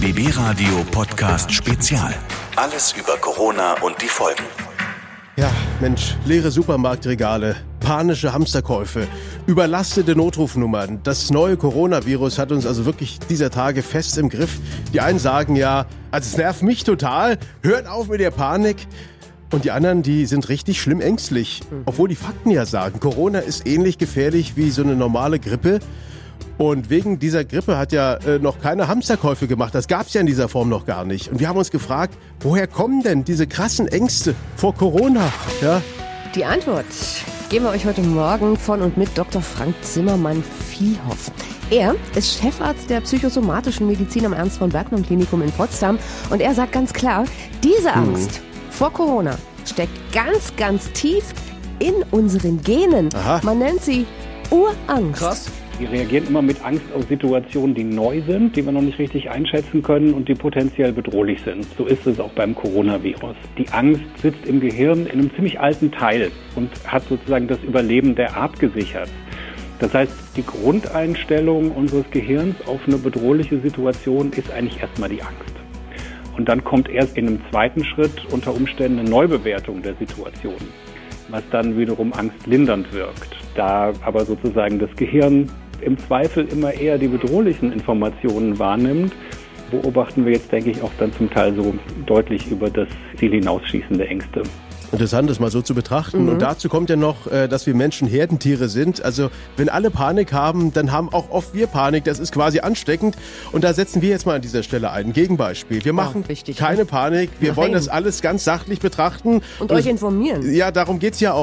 BB Radio Podcast Spezial. Alles über Corona und die Folgen. Ja, Mensch, leere Supermarktregale, panische Hamsterkäufe, überlastete Notrufnummern. Das neue Coronavirus hat uns also wirklich dieser Tage fest im Griff. Die einen sagen ja, also es nervt mich total, hört auf mit der Panik. Und die anderen, die sind richtig schlimm ängstlich. Obwohl die Fakten ja sagen, Corona ist ähnlich gefährlich wie so eine normale Grippe. Und wegen dieser Grippe hat ja äh, noch keine Hamsterkäufe gemacht. Das gab es ja in dieser Form noch gar nicht. Und wir haben uns gefragt, woher kommen denn diese krassen Ängste vor Corona? Ja, Die Antwort geben wir euch heute Morgen von und mit Dr. Frank Zimmermann-Vielhoff. Er ist Chefarzt der psychosomatischen Medizin am Ernst von Bergmann Klinikum in Potsdam und er sagt ganz klar, diese Angst vor Corona steckt ganz, ganz tief in unseren Genen. Aha. Man nennt sie Urangst. Wir reagieren immer mit Angst auf Situationen, die neu sind, die wir noch nicht richtig einschätzen können und die potenziell bedrohlich sind. So ist es auch beim Coronavirus. Die Angst sitzt im Gehirn in einem ziemlich alten Teil und hat sozusagen das Überleben der Art gesichert. Das heißt, die Grundeinstellung unseres Gehirns auf eine bedrohliche Situation ist eigentlich erstmal die Angst. Und dann kommt erst in einem zweiten Schritt unter Umständen eine Neubewertung der Situation, was dann wiederum angstlindernd wirkt. Da aber sozusagen das Gehirn im Zweifel immer eher die bedrohlichen Informationen wahrnimmt, beobachten wir jetzt, denke ich, auch dann zum Teil so deutlich über das Ziel hinausschießende Ängste. Interessant, das mal so zu betrachten. Und dazu kommt ja noch, äh, dass wir Menschen Herdentiere sind. Also wenn alle Panik haben, dann haben auch oft wir Panik. Das ist quasi ansteckend. Und da setzen wir jetzt mal an dieser Stelle ein Gegenbeispiel. Wir machen wichtig, keine ne? Panik. Wir Nein. wollen das alles ganz sachlich betrachten. Und euch informieren. Ja, darum geht's ja auch.